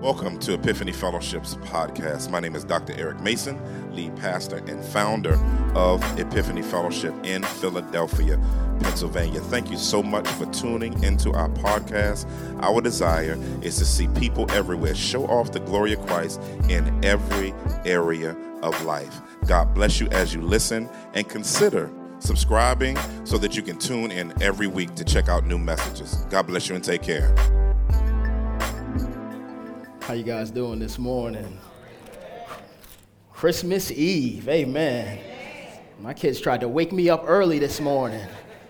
Welcome to Epiphany Fellowship's podcast. My name is Dr. Eric Mason, lead pastor and founder of Epiphany Fellowship in Philadelphia, Pennsylvania. Thank you so much for tuning into our podcast. Our desire is to see people everywhere show off the glory of Christ in every area of life. God bless you as you listen and consider subscribing so that you can tune in every week to check out new messages. God bless you and take care. How you guys doing this morning? Christmas Eve, amen. My kids tried to wake me up early this morning,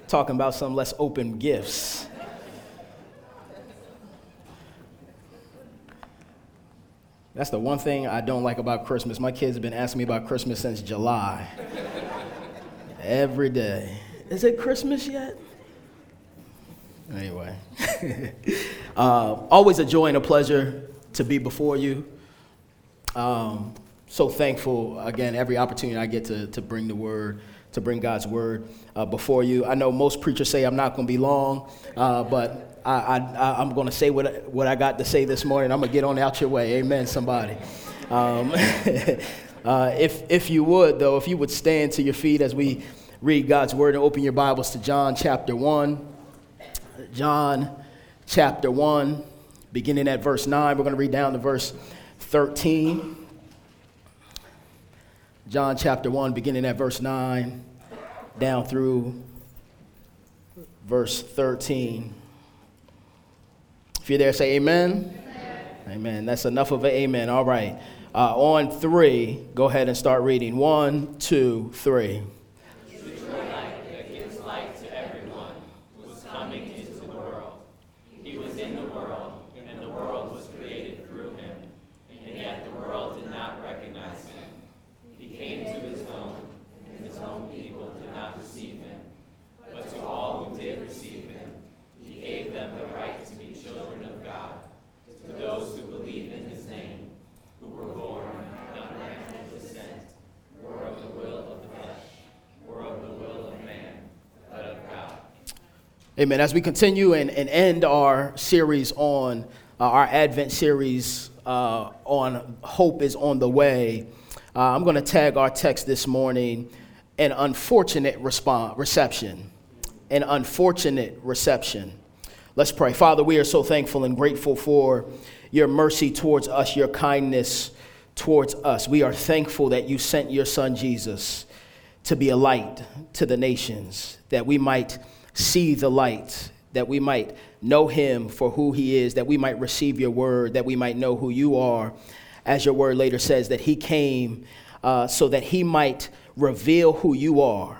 talking about some let's open gifts. That's the one thing I don't like about Christmas. My kids have been asking me about Christmas since July. Every day. Is it Christmas yet? Anyway, uh, always a joy and a pleasure to be before you. Um, so thankful, again, every opportunity I get to, to bring the word, to bring God's word uh, before you. I know most preachers say I'm not going to be long, uh, but I, I, am going to say what, what I got to say this morning. I'm going to get on out your way. Amen, somebody. Um, uh, if, if you would, though, if you would stand to your feet as we read God's word and open your Bibles to John chapter 1. John chapter 1 beginning at verse 9. We're going to read down to verse 13. John chapter 1, beginning at verse 9, down through verse 13. If you're there, say amen. Amen. amen. That's enough of an amen. All right. Uh, on three, go ahead and start reading. One, two, three. Amen. As we continue and, and end our series on uh, our Advent series uh, on Hope is on the Way, uh, I'm going to tag our text this morning an unfortunate response, reception. An unfortunate reception. Let's pray. Father, we are so thankful and grateful for your mercy towards us, your kindness towards us. We are thankful that you sent your son Jesus to be a light to the nations, that we might see the light, that we might know him for who he is, that we might receive your word, that we might know who you are. As your word later says, that he came uh, so that he might reveal who you are.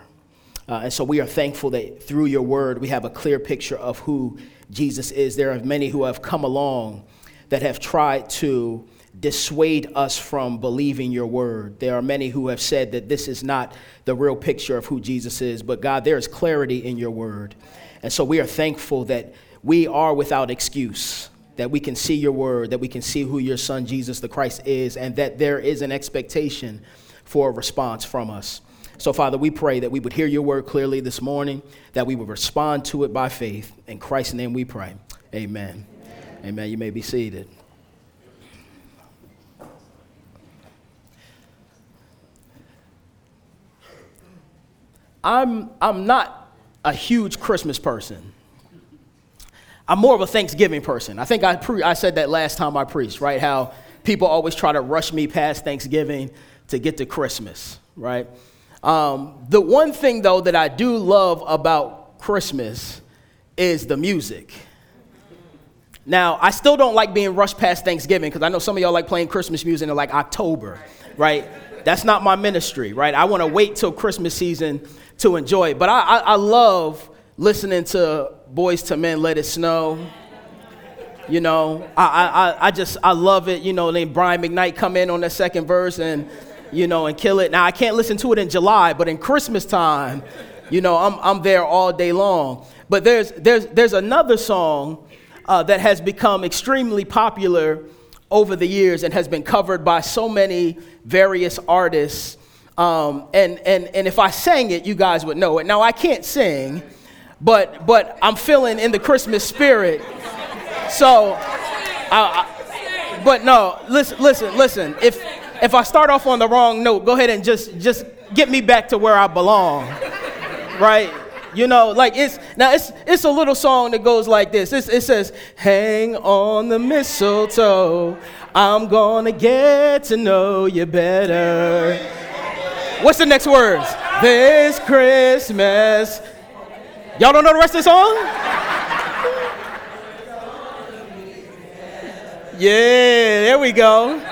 Uh, and so we are thankful that through your word, we have a clear picture of who Jesus is. There are many who have come along that have tried to dissuade us from believing your word. There are many who have said that this is not the real picture of who Jesus is, but God, there is clarity in your word. And so we are thankful that we are without excuse, that we can see your word, that we can see who your son Jesus the Christ is, and that there is an expectation for a response from us. So, Father, we pray that we would hear your word clearly this morning, that we would respond to it by faith. In Christ's name we pray. Amen. Amen. Amen. You may be seated. I'm, I'm not a huge Christmas person. I'm more of a Thanksgiving person. I think I, pre- I said that last time I preached, right? How people always try to rush me past Thanksgiving to get to Christmas, right? Um, the one thing, though, that I do love about Christmas is the music. Now, I still don't like being rushed past Thanksgiving because I know some of y'all like playing Christmas music in like October, right? That's not my ministry, right? I want to wait till Christmas season to enjoy it. But I, I, I love listening to Boyz II Men, Let It Snow. You know, I, I, I just, I love it. You know, then Brian McKnight come in on the second verse and, you know, and kill it. Now, I can't listen to it in July, but in Christmas time, you know, I'm, I'm there all day long. But there's, there's, there's another song uh, that has become extremely popular over the years and has been covered by so many various artists um, and, and, and if I sang it, you guys would know it. Now, I can't sing, but, but I'm feeling in the Christmas spirit. So, I, I, but no, listen, listen, listen. If if I start off on the wrong note, go ahead and just just get me back to where I belong. Right? You know, like it's now it's it's a little song that goes like this. It's, it says, "Hang on the mistletoe, I'm gonna get to know you better." What's the next words? This Christmas. Y'all don't know the rest of the song? Yeah, there we go.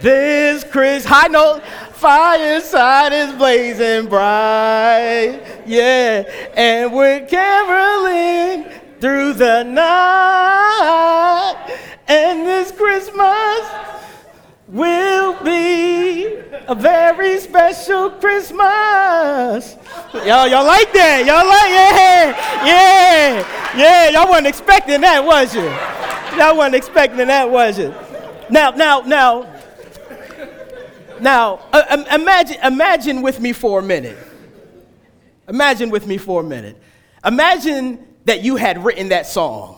This Chris high note fireside is blazing bright. Yeah, and we're caroling through the night. And this Christmas will be a very special Christmas. Y'all, y'all like that? Y'all like, yeah, yeah, yeah. Y'all wasn't expecting that, was you? Y'all wasn't expecting that, was you? Now, now, now, now, uh, imagine, imagine with me for a minute. Imagine with me for a minute. Imagine that you had written that song.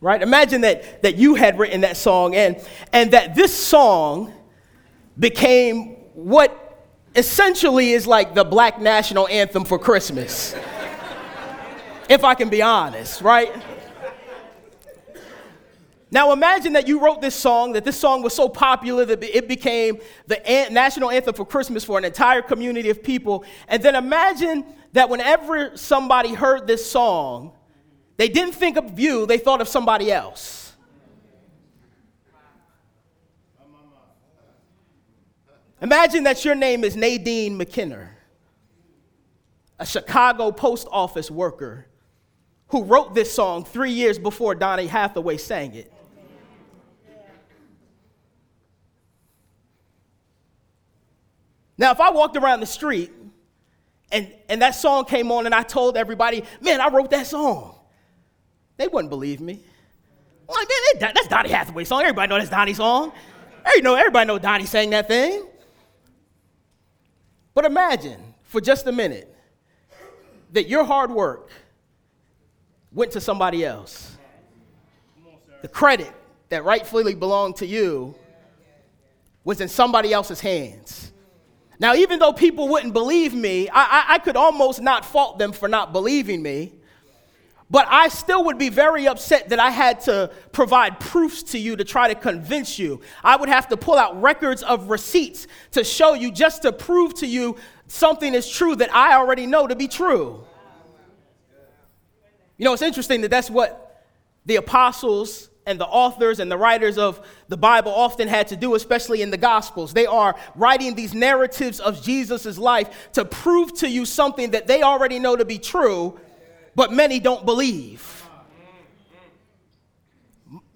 Right? Imagine that, that you had written that song and, and that this song became what essentially is like the black national anthem for Christmas. if I can be honest, right? Now imagine that you wrote this song, that this song was so popular that it became the national anthem for Christmas for an entire community of people. And then imagine that whenever somebody heard this song, they didn't think of you, they thought of somebody else. Imagine that your name is Nadine McKinnor, a Chicago post office worker who wrote this song three years before Donny Hathaway sang it. Now, if I walked around the street and, and that song came on and I told everybody, man, I wrote that song, they wouldn't believe me. Oh, like, man, that's Donny Hathaway song. Everybody know that's Donny's song. Everybody know, everybody know Donny sang that thing. But imagine for just a minute that your hard work went to somebody else. The credit that rightfully belonged to you was in somebody else's hands. Now, even though people wouldn't believe me, I, I, I, could almost not fault them for not believing me. But I still would be very upset that I had to provide proofs to you to try to convince you. I would have to pull out records of receipts to show you just to prove to you something is true that I already know to be true. You know, it's interesting that that's what the apostles and the authors and the writers of the Bible often had to do, especially in the Gospels. They are writing these narratives of Jesus' life to prove to you something that they already know to be true, but many don't believe.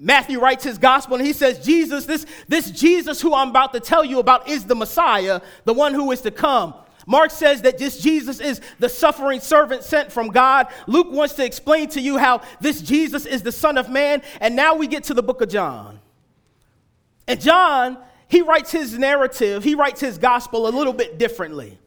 Matthew writes his gospel and he says, Jesus, this, this Jesus who I'm about to tell you about is the Messiah, the one who is to come. Mark says that this Jesus is the suffering servant sent from God. Luke wants to explain to you how this Jesus is the Son of Man. And now we get to the book of John. And John, he writes his narrative, he writes his gospel a little bit differently.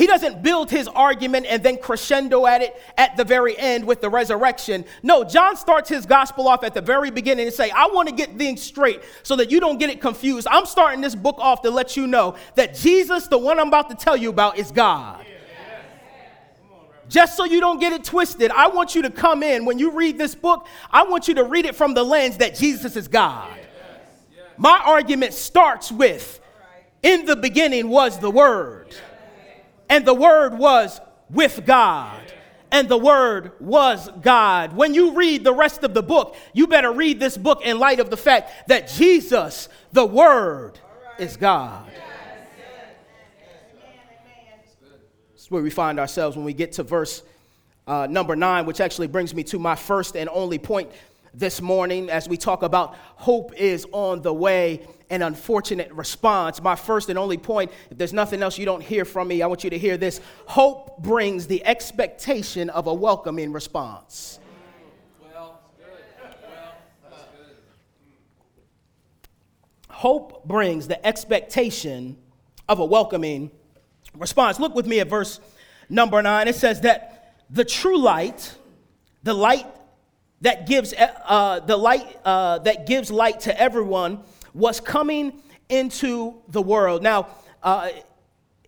He doesn't build his argument and then crescendo at it at the very end with the resurrection. No, John starts his gospel off at the very beginning and say, I want to get things straight so that you don't get it confused. I'm starting this book off to let you know that Jesus, the one I'm about to tell you about, is God. Just so you don't get it twisted, I want you to come in. When you read this book, I want you to read it from the lens that Jesus is God. My argument starts with, in the beginning was the Word and the Word was with God. And the Word was God. When you read the rest of the book, you better read this book in light of the fact that Jesus, the Word, is God. That's where we find ourselves when we get to verse uh, number nine, which actually brings me to my first and only point this morning as we talk about hope is on the way an unfortunate response. My first and only point, if there's nothing else you don't hear from me, I want you to hear this. Hope brings the expectation of a welcoming response. Well, well, Hope brings the expectation of a welcoming response. Look with me at verse number nine. It says that the true light, the light that gives uh, the light uh, that gives light to everyone was coming into the world. Now, uh,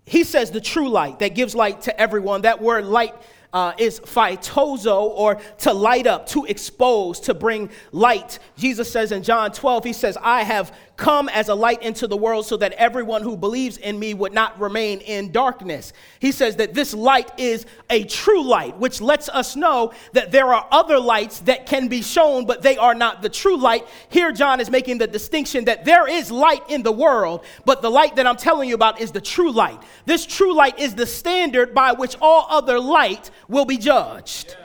he says the true light that gives light to everyone. That word light uh, is photizo or to light up, to expose, to bring light. Jesus says in John 12, he says, I have come as a light into the world so that everyone who believes in me would not remain in darkness. He says that this light is a true light, which lets us know that there are other lights that can be shown, but they are not the true light. Here, John is making the distinction that there is light in the world, but the light that I'm telling you about is the true light. This true light is the standard by which all other light will be judged.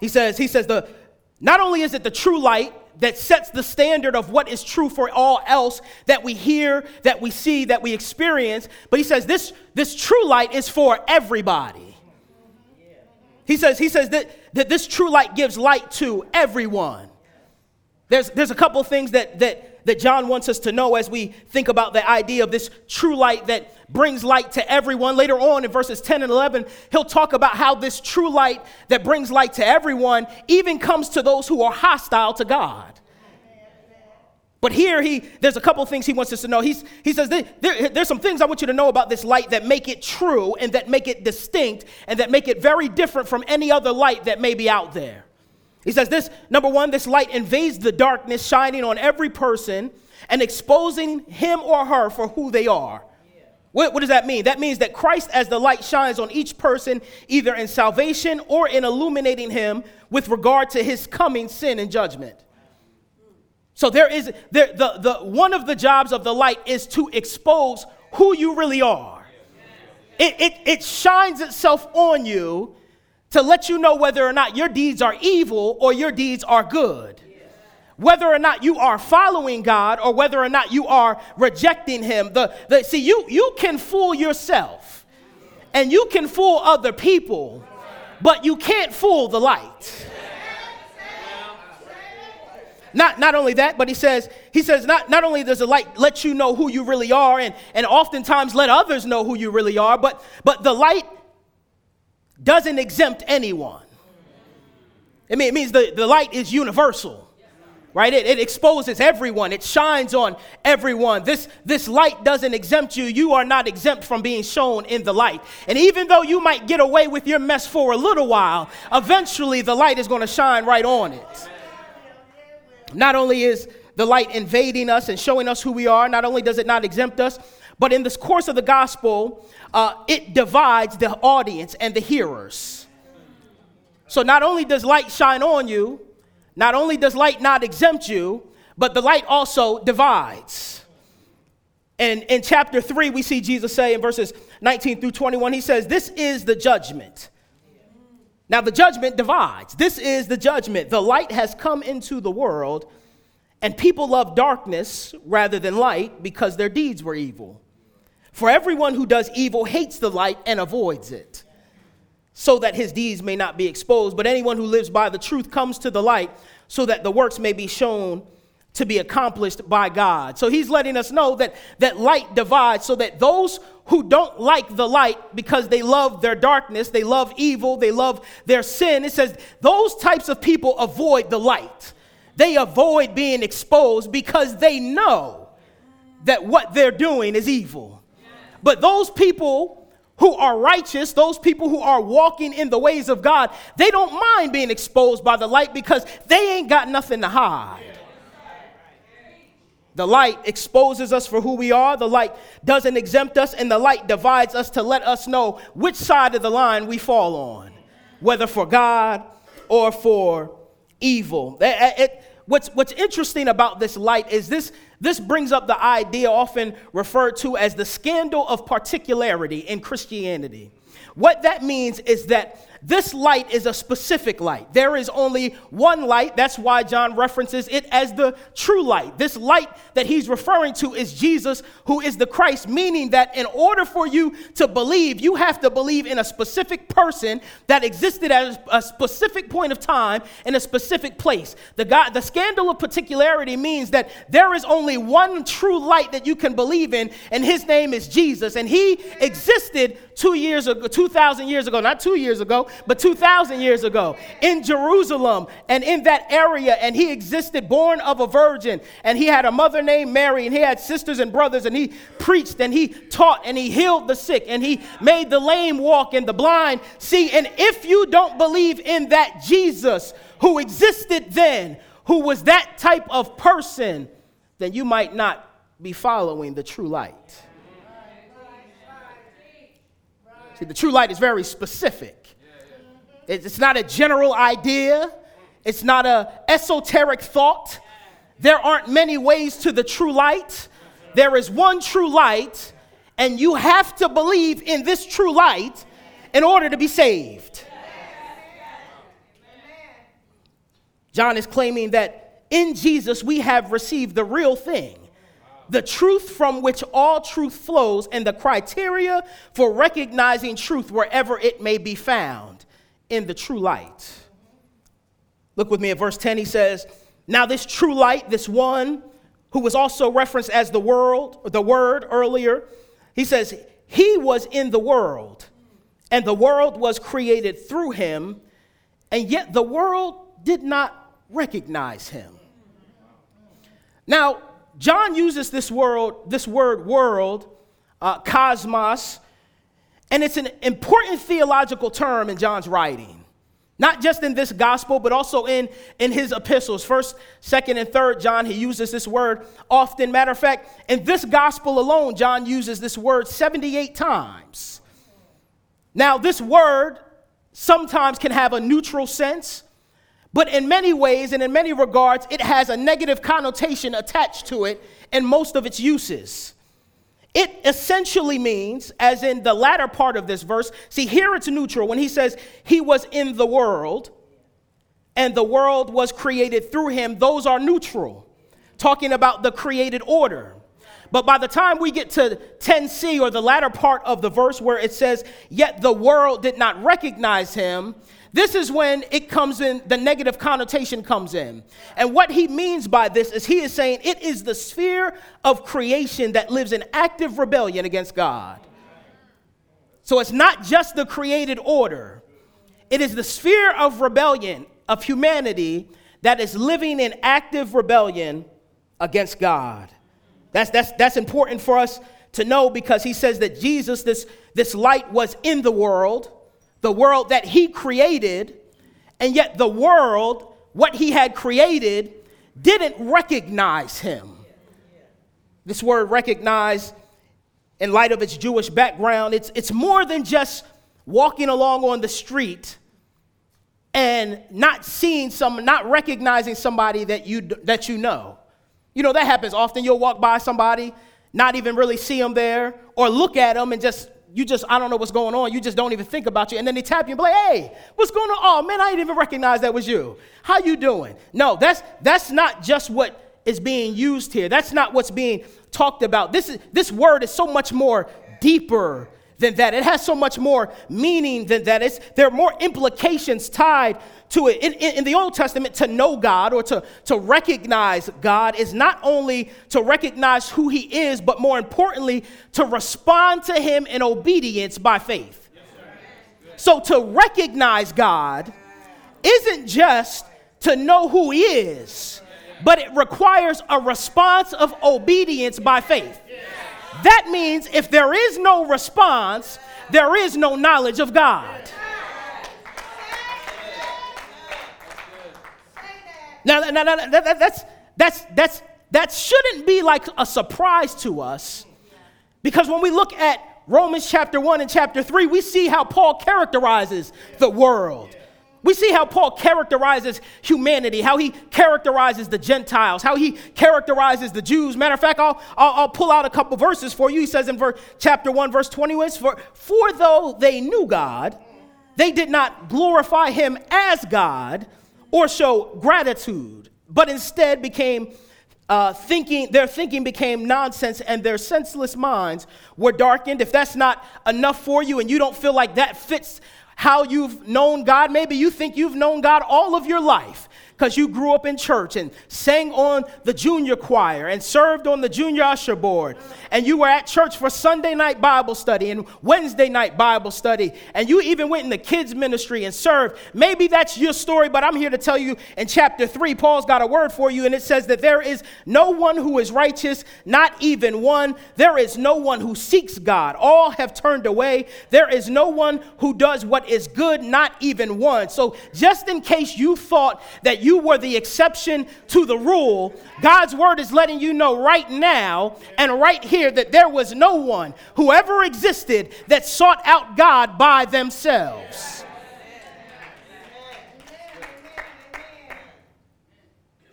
He says, he says the not only is it the true light that sets the standard of what is true for all else that we hear, that we see, that we experience, but he says this, this true light is for everybody. He says, he says that, that this true light gives light to everyone. There's, there's a couple things that, that, that John wants us to know as we think about the idea of this true light that brings light to everyone. Later on in verses 10 and 11, he'll talk about how this true light that brings light to everyone even comes to those who are hostile to God. But here he there's a couple things he wants us to know. He's, he says there, there, there's some things I want you to know about this light that make it true and that make it distinct and that make it very different from any other light that may be out there. He says this number one, this light invades the darkness, shining on every person and exposing him or her for who they are. What, what, does that mean? That means that Christ, as the light, shines on each person, either in salvation or in illuminating him with regard to his coming sin and judgment. So there is there, the, the one of the jobs of the light is to expose who you really are. It, it, it shines itself on you to let you know whether or not your deeds are evil or your deeds are good. Whether or not you are following God or whether or not you are rejecting Him. The, the, see, you, you can fool yourself and you can fool other people, but you can't fool the light. Not, not only that, but he says, he says, not, not only does the light let you know who you really are and, and oftentimes let others know who you really are, but, but the light doesn't exempt anyone. I mean, it means the, the light is universal, right? It, it exposes everyone, it shines on everyone. This, this light doesn't exempt you. You are not exempt from being shown in the light. And even though you might get away with your mess for a little while, eventually the light is going to shine right on it. Not only is the light invading us and showing us who we are, not only does it not exempt us, but in this course of the gospel, uh, it divides the audience and the hearers. So not only does light shine on you, not only does light not exempt you, but the light also divides. And in chapter 3, we see Jesus say in verses 19 through 21, he says, This is the judgment. Now, the judgment divides. This is the judgment. The light has come into the world, and people love darkness rather than light because their deeds were evil. For everyone who does evil hates the light and avoids it, so that his deeds may not be exposed. But anyone who lives by the truth comes to the light, so that the works may be shown to be accomplished by God. So he's letting us know that, that light divides, so that those who don't like the light because they love their darkness, they love evil, they love their sin, it says those types of people avoid the light. They avoid being exposed because they know that what they're doing is evil. But those people who are righteous, those people who are walking in the ways of God, they don't mind being exposed by the light because they ain't got nothing to hide. The light exposes us for who we are. The light doesn't exempt us, and the light divides us to let us know which side of the line we fall on, whether for God or for evil. It, it, what's, what's interesting about this light is this, this brings up the idea often referred to as the scandal of particularity in Christianity. What that means is that this light is a specific light. There is only one light. That's why John references it as the true light. This light that he's referring to is Jesus, who is the Christ, meaning that in order for you to believe, you have to believe in a specific person that existed at a specific point of time in a specific place. The, God, the scandal of particularity means that there is only one true light that you can believe in, and his name is Jesus. And he existed two years ago, 2,000 years ago, not two years ago, but 2,000 years ago in Jerusalem and in that area. And he existed born of a virgin. And he had a mother named Mary, and he had sisters and brothers, and he preached and he taught and he healed the sick and he made the lame walk and the blind see. And if you don't believe in that Jesus who existed then, who was that type of person, then you might not be following the true light. See, the true light is very specific. It's not a general idea, it's not an esoteric thought. There aren't many ways to the true light. There is one true light, and you have to believe in this true light in order to be saved. John is claiming that in Jesus we have received the real thing the truth from which all truth flows, and the criteria for recognizing truth wherever it may be found in the true light. Look with me at verse 10. He says, Now, this true light, this one who was also referenced as the world, the word earlier, he says, He was in the world, and the world was created through him, and yet the world did not recognize him. Now, John uses this word, this word world, uh, cosmos, and it's an important theological term in John's writing. Not just in this gospel, but also in, in his epistles. First, second, and third John, he uses this word often. Matter of fact, in this gospel alone, John uses this word 78 times. Now, this word sometimes can have a neutral sense, but in many ways and in many regards, it has a negative connotation attached to it in most of its uses. It essentially means, as in the latter part of this verse, see, here it's neutral. When he says he was in the world and the world was created through him, those are neutral, talking about the created order. But by the time we get to 10c or the latter part of the verse where it says, Yet the world did not recognize him, this is when it comes in, the negative connotation comes in. And what he means by this is he is saying it is the sphere of creation that lives in active rebellion against God. So it's not just the created order, it is the sphere of rebellion of humanity that is living in active rebellion against God. That's, that's, that's important for us to know because he says that Jesus, this, this light, was in the world the world that he created, and yet the world, what he had created, didn't recognize him. This word recognize, in light of its Jewish background, it's, it's more than just walking along on the street and not seeing some, not recognizing somebody that you, that you know. You know, that happens often. You'll walk by somebody, not even really see them there, or look at them and just you just, I don't know what's going on. You just don't even think about you. And then they tap you and be like, hey, what's going on? Oh man, I didn't even recognize that was you. How you doing? No, that's that's not just what is being used here. That's not what's being talked about. This is this word is so much more deeper than that. It has so much more meaning than that. It's, there are more implications tied to it. In, in, in, the Old Testament, to know God or to, to recognize God is not only to recognize who He is, but more importantly, to respond to Him in obedience by faith. so to recognize God isn't just to know who He is, but it requires a response of obedience by faith. That means if there is no response, there is no knowledge of God. Now, now, now that, that's, that's, that's, that shouldn't be like a surprise to us because when we look at Romans chapter 1 and chapter 3, we see how Paul characterizes the world. We see how Paul characterizes humanity, how he characterizes the Gentiles, how he characterizes the Jews. Matter of fact, I'll, I'll, I'll pull out a couple verses for you. He says in verse, chapter 1, verse 21 for, for though they knew God, they did not glorify him as God or show gratitude, but instead became uh, thinking, their thinking became nonsense and their senseless minds were darkened. If that's not enough for you and you don't feel like that fits how you've known God, maybe you think you've known God all of your life because you grew up in church and sang on the junior choir and served on the junior usher board. And you were at church for Sunday night Bible study and Wednesday night Bible study. And you even went in the kids' ministry and served. Maybe that's your story, but I'm here to tell you in chapter 3, Paul's got a word for you, and it says that there is no one who is righteous, not even one. There is no one who seeks God. All have turned away. There is no one who does what is good, not even one. So, just in case you thought that you you were the exception to the rule, God's word is letting you know right now and right here that there was no one who ever existed that sought out God by themselves.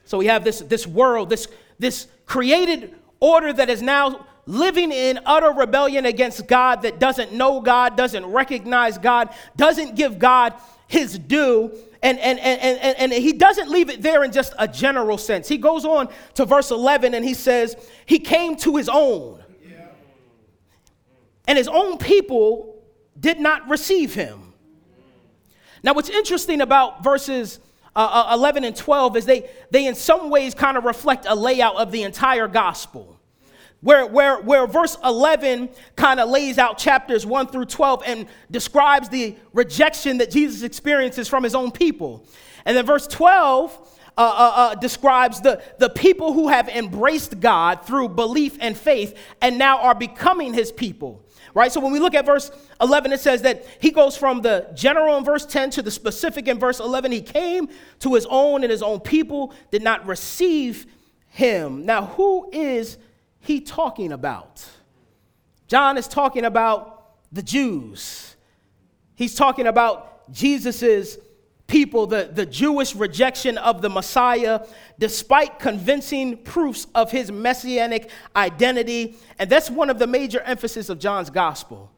So we have this, this world, this, this created order that is now living in utter rebellion against God, that doesn't know God, doesn't recognize God, doesn't give God his due. And, and, and, and, and he doesn't leave it there in just a general sense. He goes on to verse 11 and he says, He came to his own, and his own people did not receive him. Now, what's interesting about verses uh, uh 11 and 12 is they, they in some ways kind of reflect a layout of the entire gospel where, where, where verse 11 kind of lays out chapters 1 through 12 and describes the rejection that Jesus experiences from his own people. And then verse 12 uh, uh, uh, describes the, the people who have embraced God through belief and faith and now are becoming his people. Right? So when we look at verse 11, it says that he goes from the general in verse 10 to the specific in verse 11. He came to his own, and his own people did not receive him. Now, who is he talking about? John is talking about the Jews. He's talking about Jesus's people, the, the Jewish rejection of the Messiah, despite convincing proofs of his messianic identity. And that's one of the major emphasis of John's gospel.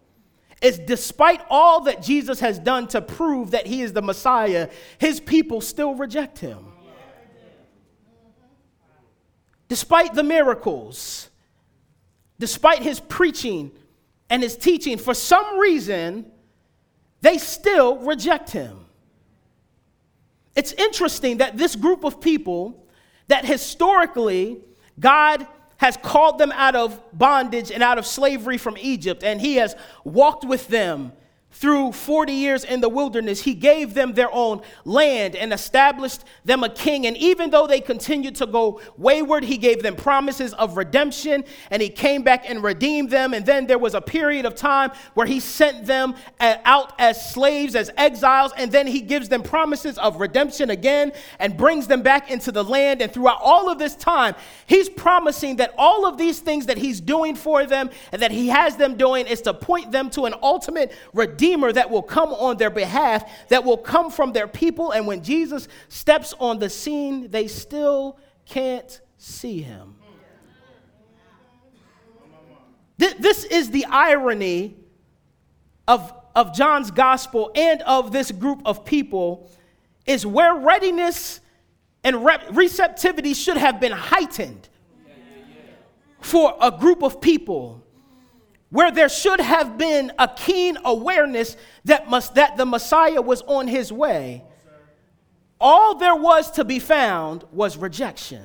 Is despite all that Jesus has done to prove that he is the Messiah, his people still reject him. Despite the miracles, despite his preaching and his teaching, for some reason, they still reject him. It's interesting that this group of people that historically God has called them out of bondage and out of slavery from Egypt, and he has walked with them through 40 years in the wilderness, he gave them their own land and established them a king. And even though they continued to go wayward, he gave them promises of redemption and he came back and redeemed them. And then there was a period of time where he sent them uh, out as slaves, as exiles, and then he gives them promises of redemption again and brings them back into the land. And throughout all of this time, he's promising that all of these things that he's doing for them and that he has them doing is to point them to an ultimate redemption Redeemer that will come on their behalf, that will come from their people. And when Jesus steps on the scene, they still can't see him. This is the irony of, of John's gospel and of this group of people is where readiness and receptivity should have been heightened for a group of people where there should have been a keen awareness that, must, that the Messiah was on his way, all there was to be found was rejection.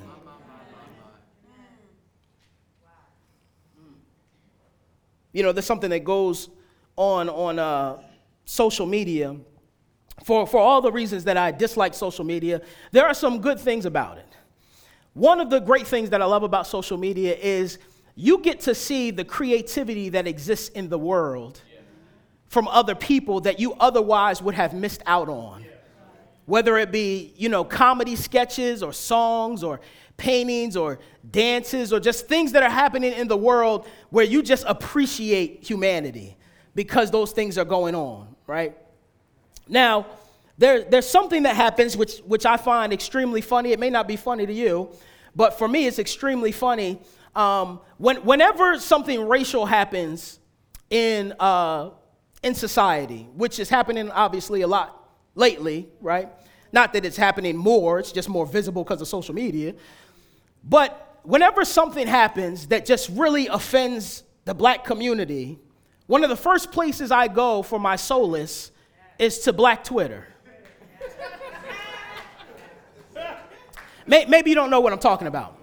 You know, there's something that goes on on uh, social media. For, for all the reasons that I dislike social media, there are some good things about it. One of the great things that I love about social media is you get to see the creativity that exists in the world from other people that you otherwise would have missed out on. Whether it be, you know, comedy sketches or songs or paintings or dances or just things that are happening in the world where you just appreciate humanity because those things are going on, right? Now, there, there's something that happens which, which I find extremely funny. It may not be funny to you, but for me, it's extremely funny um, when, whenever something racial happens in, uh, in society, which is happening obviously a lot lately, right? Not that it's happening more, it's just more visible because of social media. But whenever something happens that just really offends the black community, one of the first places I go for my solace is to black Twitter. Maybe you don't know what I'm talking about.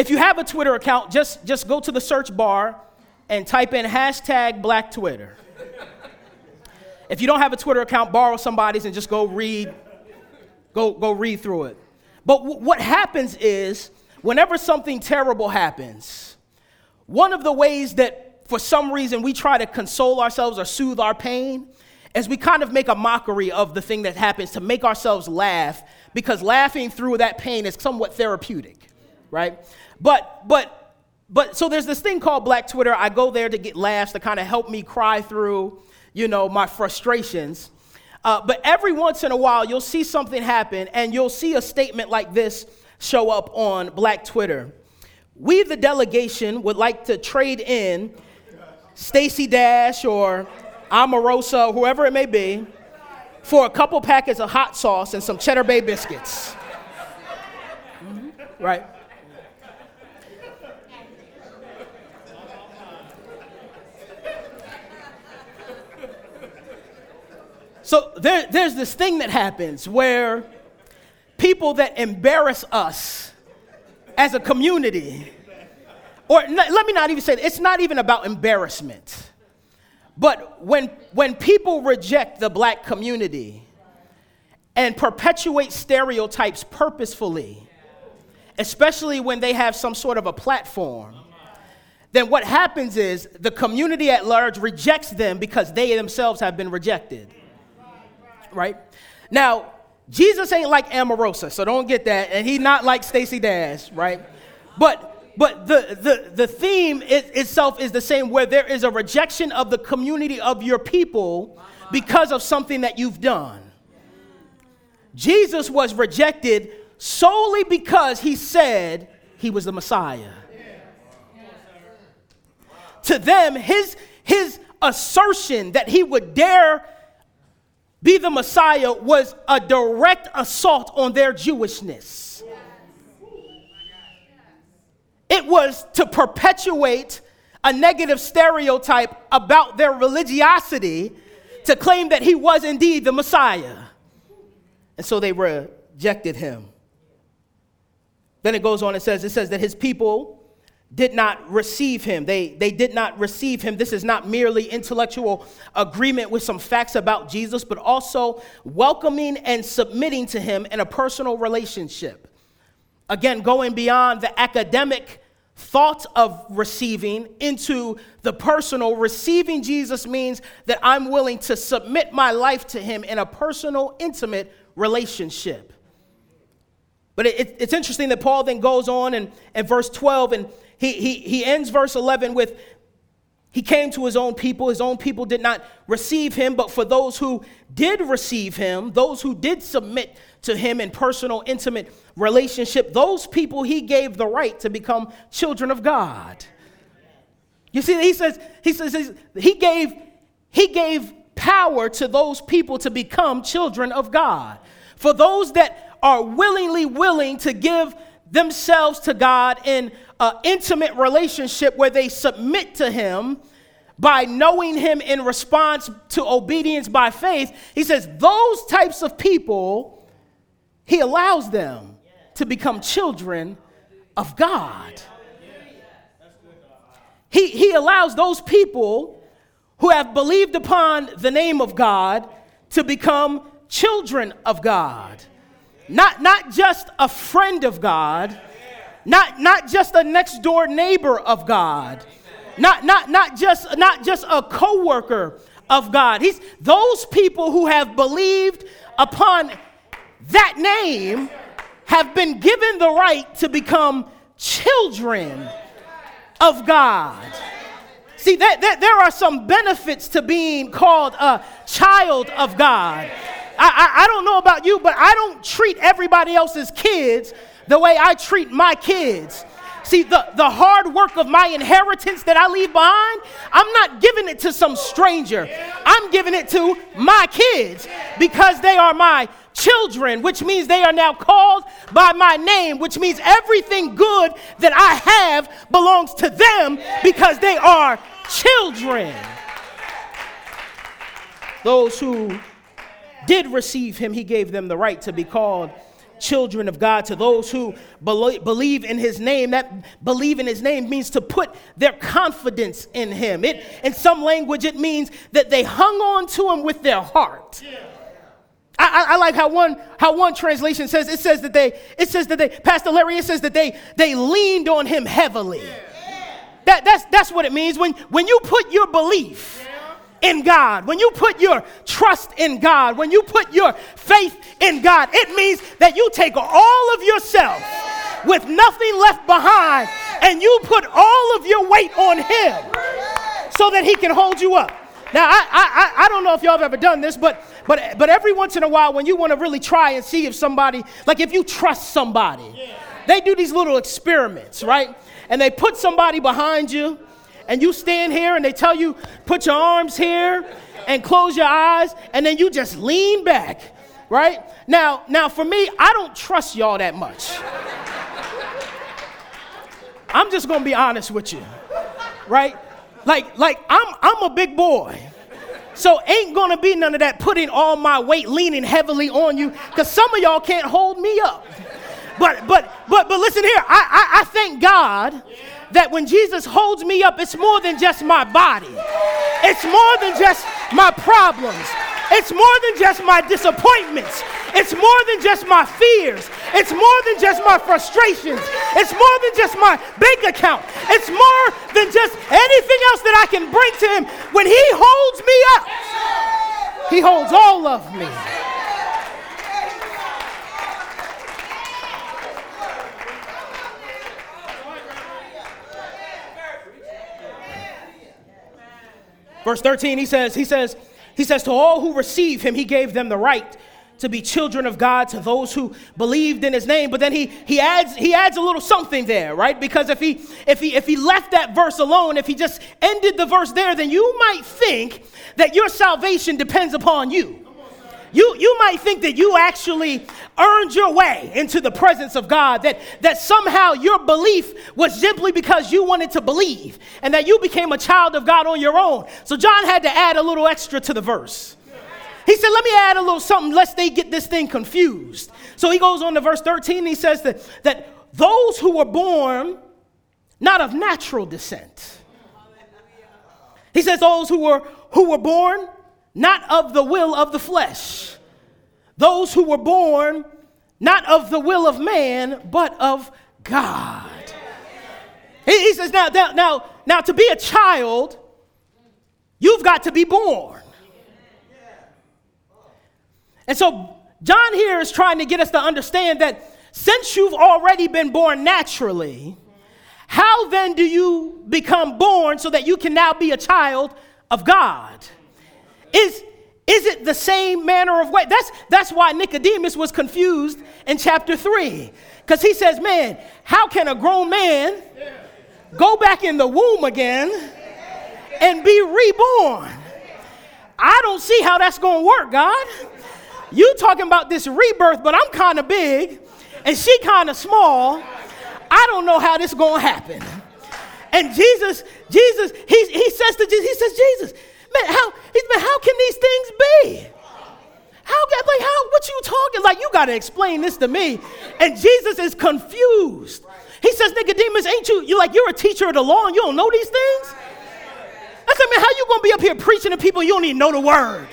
If you have a Twitter account, just, just go to the search bar and type in hashtag black Twitter. If you don't have a Twitter account, borrow somebody's and just go read, go, go read through it. But w- what happens is, whenever something terrible happens, one of the ways that for some reason we try to console ourselves or soothe our pain is we kind of make a mockery of the thing that happens to make ourselves laugh because laughing through that pain is somewhat therapeutic, right? But, but, but, so there's this thing called Black Twitter. I go there to get laughs to kind of help me cry through, you know, my frustrations. Uh, but every once in a while, you'll see something happen and you'll see a statement like this show up on Black Twitter. We, the delegation, would like to trade in Stacey Dash or Omarosa, whoever it may be, for a couple packets of hot sauce and some Cheddar Bay biscuits. Mm-hmm. Right? So there, there's this thing that happens where people that embarrass us as a community, or let me not even say it's not even about embarrassment, but when, when people reject the black community and perpetuate stereotypes purposefully, especially when they have some sort of a platform, then what happens is the community at large rejects them because they themselves have been rejected right? Now, Jesus ain't like Omarosa, so don't get that. And he's not like Stacey Dash, right? But but the, the, the theme it, itself is the same where there is a rejection of the community of your people because of something that you've done. Jesus was rejected solely because he said he was the Messiah. To them, his, his assertion that he would dare be the Messiah was a direct assault on their Jewishness. It was to perpetuate a negative stereotype about their religiosity to claim that he was indeed the Messiah. And so they rejected him. Then it goes on, it says, it says that his people did not receive him. They, they did not receive him. This is not merely intellectual agreement with some facts about Jesus, but also welcoming and submitting to him in a personal relationship. Again, going beyond the academic thought of receiving into the personal. Receiving Jesus means that I'm willing to submit my life to him in a personal, intimate relationship. But it, it, it's interesting that Paul then goes on and in verse 12 and he, he, he ends verse 11 with, He came to his own people. His own people did not receive him, but for those who did receive him, those who did submit to him in personal, intimate relationship, those people he gave the right to become children of God. You see, he says, he says, he gave, he gave power to those people to become children of God. For those that are willingly willing to give themselves to God in an intimate relationship where they submit to Him by knowing Him in response to obedience by faith, He says those types of people, He allows them to become children of God. He, he allows those people who have believed upon the name of God to become children of God. Not, not just a friend of God, not, not just a next door neighbor of God, not, not, not, just, not just a co worker of God. He's, those people who have believed upon that name have been given the right to become children of God. See, that, that, there are some benefits to being called a child of God. I, I, I don't know about you, but I don't treat everybody else's kids the way I treat my kids. See, the, the hard work of my inheritance that I leave behind, I'm not giving it to some stranger. I'm giving it to my kids because they are my children, which means they are now called by my name, which means everything good that I have belongs to them because they are children. Those who did receive him, he gave them the right to be called children of God. To those who believe in his name, that believe in his name means to put their confidence in him. It, in some language, it means that they hung on to him with their heart. I, I, like how one how one translation says it says that they it says that they Pastor Larry it says that they they leaned on him heavily. That, that's that's what it means when when you put your belief in God, when you put your trust in God, when you put your faith in God, it means that you take all of yourself with nothing left behind and you put all of your weight on Him so that He can hold you up. Now, I, I, I don't know if y'all have ever done this, but, but, but every once in a while, when you want to really try and see if somebody, like if you trust somebody, they do these little experiments, right? And they put somebody behind you and you stand here and they tell you, put your arms here and close your eyes, and then you just lean back, right? Now, now for me, I don't trust y'all that much. I'm just gonna be honest with you, right? Like, like I'm I'm a big boy. So ain't gonna be none of that putting all my weight leaning heavily on you, because some of y'all can't hold me up. But but but but listen here, I I, I thank God that when Jesus holds me up, it's more than just my body, it's more than just my problems, it's more than just my disappointments, it's more than just my fears, it's more than just my frustrations, it's more than just my bank account, it's more than just anything else that I can bring to Him. When He holds me up, He holds all of me. Verse 13, he says, he says, he says, to all who receive him, he gave them the right to be children of God to those who believed in his name. But then he he adds he adds a little something there, right? Because if he if he if he left that verse alone, if he just ended the verse there, then you might think that your salvation depends upon you. You, you might think that you actually earned your way into the presence of God, that, that somehow your belief was simply because you wanted to believe, and that you became a child of God on your own. So John had to add a little extra to the verse. He said, Let me add a little something lest they get this thing confused. So he goes on to verse 13, he says that, that those who were born not of natural descent. He says, Those who were, who were born not of the will of the flesh. Those who were born not of the will of man, but of God. He, he says, now, now, now, now, to be a child, you've got to be born. And so, John here is trying to get us to understand that since you've already been born naturally, how then do you become born so that you can now be a child of God? Is, is it the same manner of way? That's, that's why Nicodemus was confused in chapter 3. Because he says, Man, how can a grown man go back in the womb again and be reborn? I don't see how that's going to work, God. You talking about this rebirth, but I'm kind of big and she kind of small. I don't know how this going to happen. And Jesus, Jesus, he, he says to Jesus, he says, Jesus, Man, how he's man, how can these things be? How like how what you talking? Like you gotta explain this to me. And Jesus is confused. He says, Nicodemus, ain't you you like you're a teacher of the law and you don't know these things? I said, man, how you gonna be up here preaching to people you don't even know the word?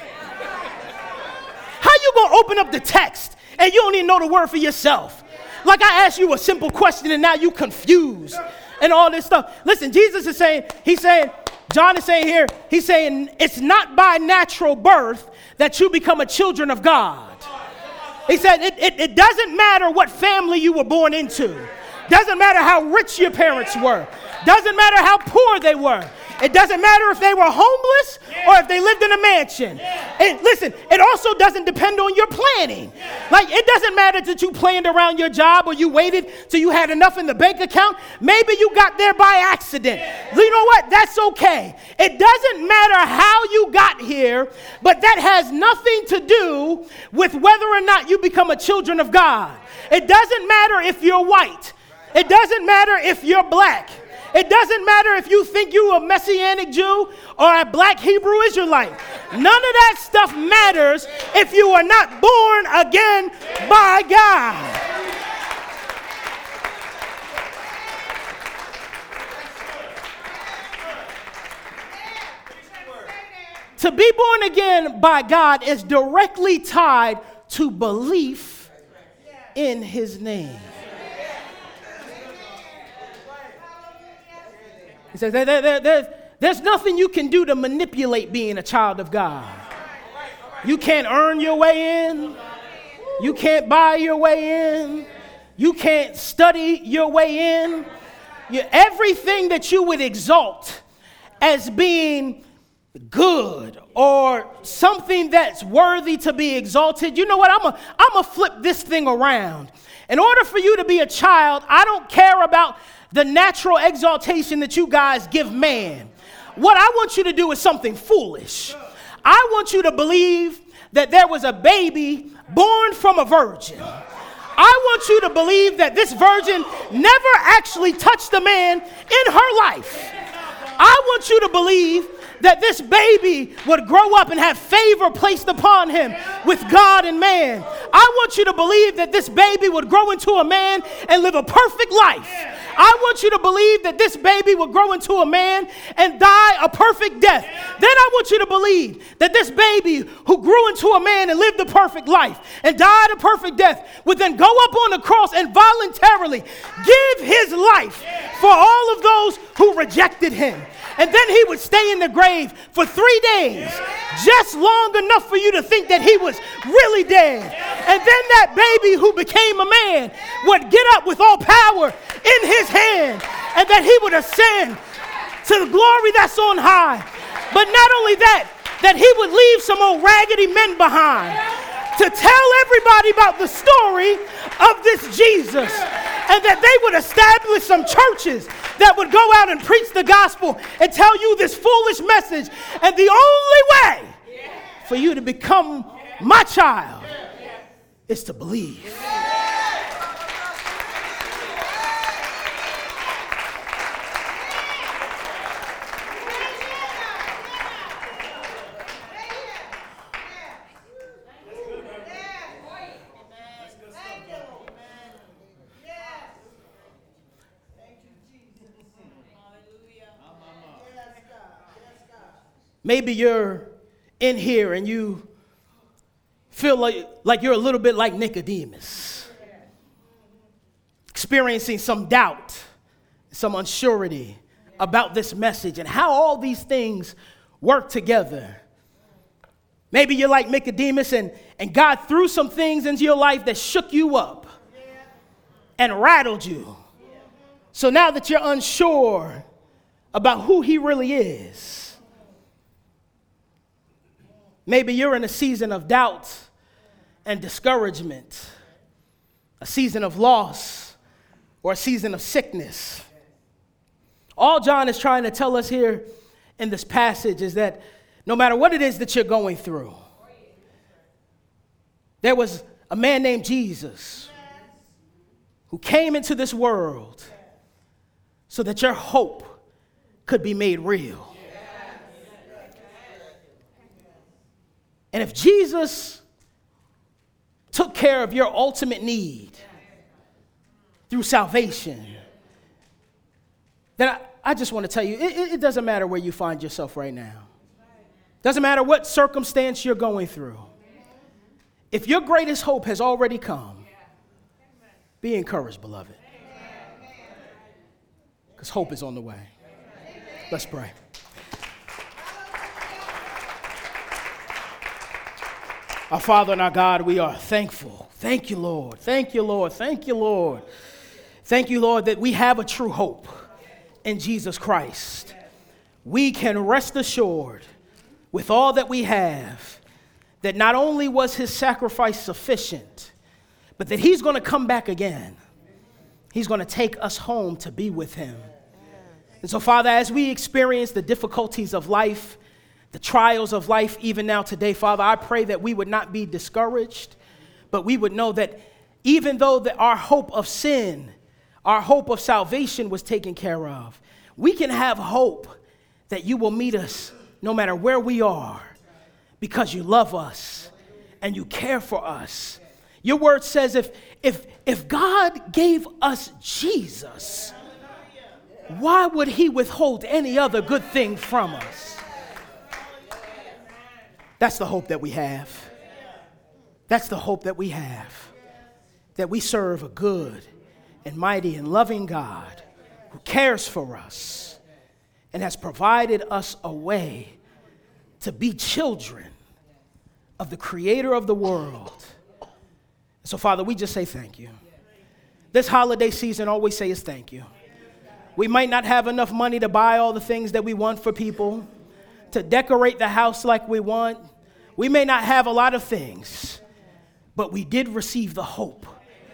How you gonna open up the text and you don't even know the word for yourself? Like I asked you a simple question and now you confused and all this stuff. Listen, Jesus is saying, he's saying, John is saying here, he's saying it's not by natural birth that you become a children of God. He said it, it, it doesn't matter what family you were born into. Doesn't matter how rich your parents were. Doesn't matter how poor they were. It doesn't matter if they were homeless or if they lived in a mansion. And listen, it also doesn't depend on your planning. Like, it doesn't matter that you planned around your job or you waited till you had enough in the bank account. Maybe you got there by accident. You know what? That's okay. It doesn't matter how you got here, but that has nothing to do with whether or not you become a children of God. It doesn't matter if you're white. It doesn't matter if you're black. It doesn't matter if you think you're a Messianic Jew or a black Hebrew Israelite. None of that stuff matters if you are not born again by God. To be born again by God is directly tied to belief in his name. He says, there, there, there, there's nothing you can do to manipulate being a child of God. You can't earn your way in, you can't buy your way in, you can't study your way in. You, everything that you would exalt as being good or something that's worthy to be exalted, you know what? I'm going I'm to flip this thing around. In order for you to be a child, I don't care about the natural exaltation that you guys give man. What I want you to do is something foolish. I want you to believe that there was a baby born from a virgin. I want you to believe that this virgin never actually touched a man in her life. I want you to believe that this baby would grow up and have favor placed upon him with God and man. I want you to believe that this baby would grow into a man and live a perfect life. I want you to believe that this baby would grow into a man and die a perfect death. Then I want you to believe that this baby who grew into a man and lived a perfect life and died a perfect death would then go up on the cross and voluntarily give his life for all of those who rejected him. And then he would stay in the grave for three days, just long enough for you to think that he was really dead. And then that baby who became a man would get up with all power in his hand, and that he would ascend to the glory that's on high. But not only that, that he would leave some old raggedy men behind to tell everybody about the story of this Jesus and that they would establish some churches that would go out and preach the gospel and tell you this foolish message. And the only way for you to become my child is to believe. Maybe you're in here and you feel like, like you're a little bit like Nicodemus, experiencing some doubt, some unsurety about this message and how all these things work together. Maybe you're like Nicodemus and, and God threw some things into your life that shook you up and rattled you. So now that you're unsure about who He really is, Maybe you're in a season of doubt and discouragement, a season of loss, or a season of sickness. All John is trying to tell us here in this passage is that no matter what it is that you're going through, there was a man named Jesus who came into this world so that your hope could be made real. And if Jesus took care of your ultimate need through salvation, then I, I just want to tell you it, it doesn't matter where you find yourself right now. Doesn't matter what circumstance you're going through. If your greatest hope has already come, be encouraged, beloved. Because hope is on the way. Let's pray. Our Father and our God, we are thankful. Thank you, Lord. Thank you, Lord. Thank you, Lord. Thank you, Lord, that we have a true hope in Jesus Christ. We can rest assured with all that we have, that not only was his sacrifice sufficient, but that he's going to come back again. He's going to take us home to be with him. And so, Father, as we experience the difficulties of life, the trials of life, even now today, Father, I pray that we would not be discouraged, but we would know that even though that our hope of sin, our hope of salvation was taken care of, we can have hope that you will meet us no matter where we are because you love us and you care for us. Your word says if, if, if God gave us Jesus, why would he withhold any other good thing from us? That's the hope that we have. That's the hope that we have. That we serve a good and mighty and loving God who cares for us and has provided us a way to be children of the creator of the world. So, Father, we just say thank you. This holiday season, all we say is thank you. We might not have enough money to buy all the things that we want for people, to decorate the house like we want. We may not have a lot of things, but we did receive the hope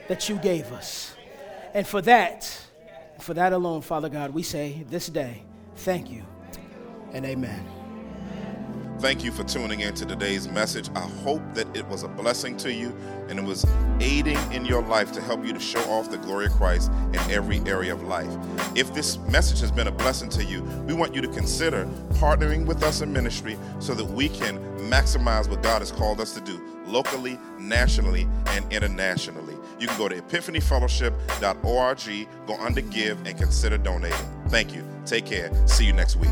that you gave us. And for that, for that alone, Father God, we say this day, thank you and amen. Thank you for tuning in to today's message. I hope that it was a blessing to you and it was aiding in your life to help you to show off the glory of Christ in every area of life. If this message has been a blessing to you, we want you to consider partnering with us in ministry so that we can maximize what God has called us to do locally, nationally, and internationally. You can go to epiphanyfellowship.org, go under give, and consider donating. Thank you. Take care. See you next week.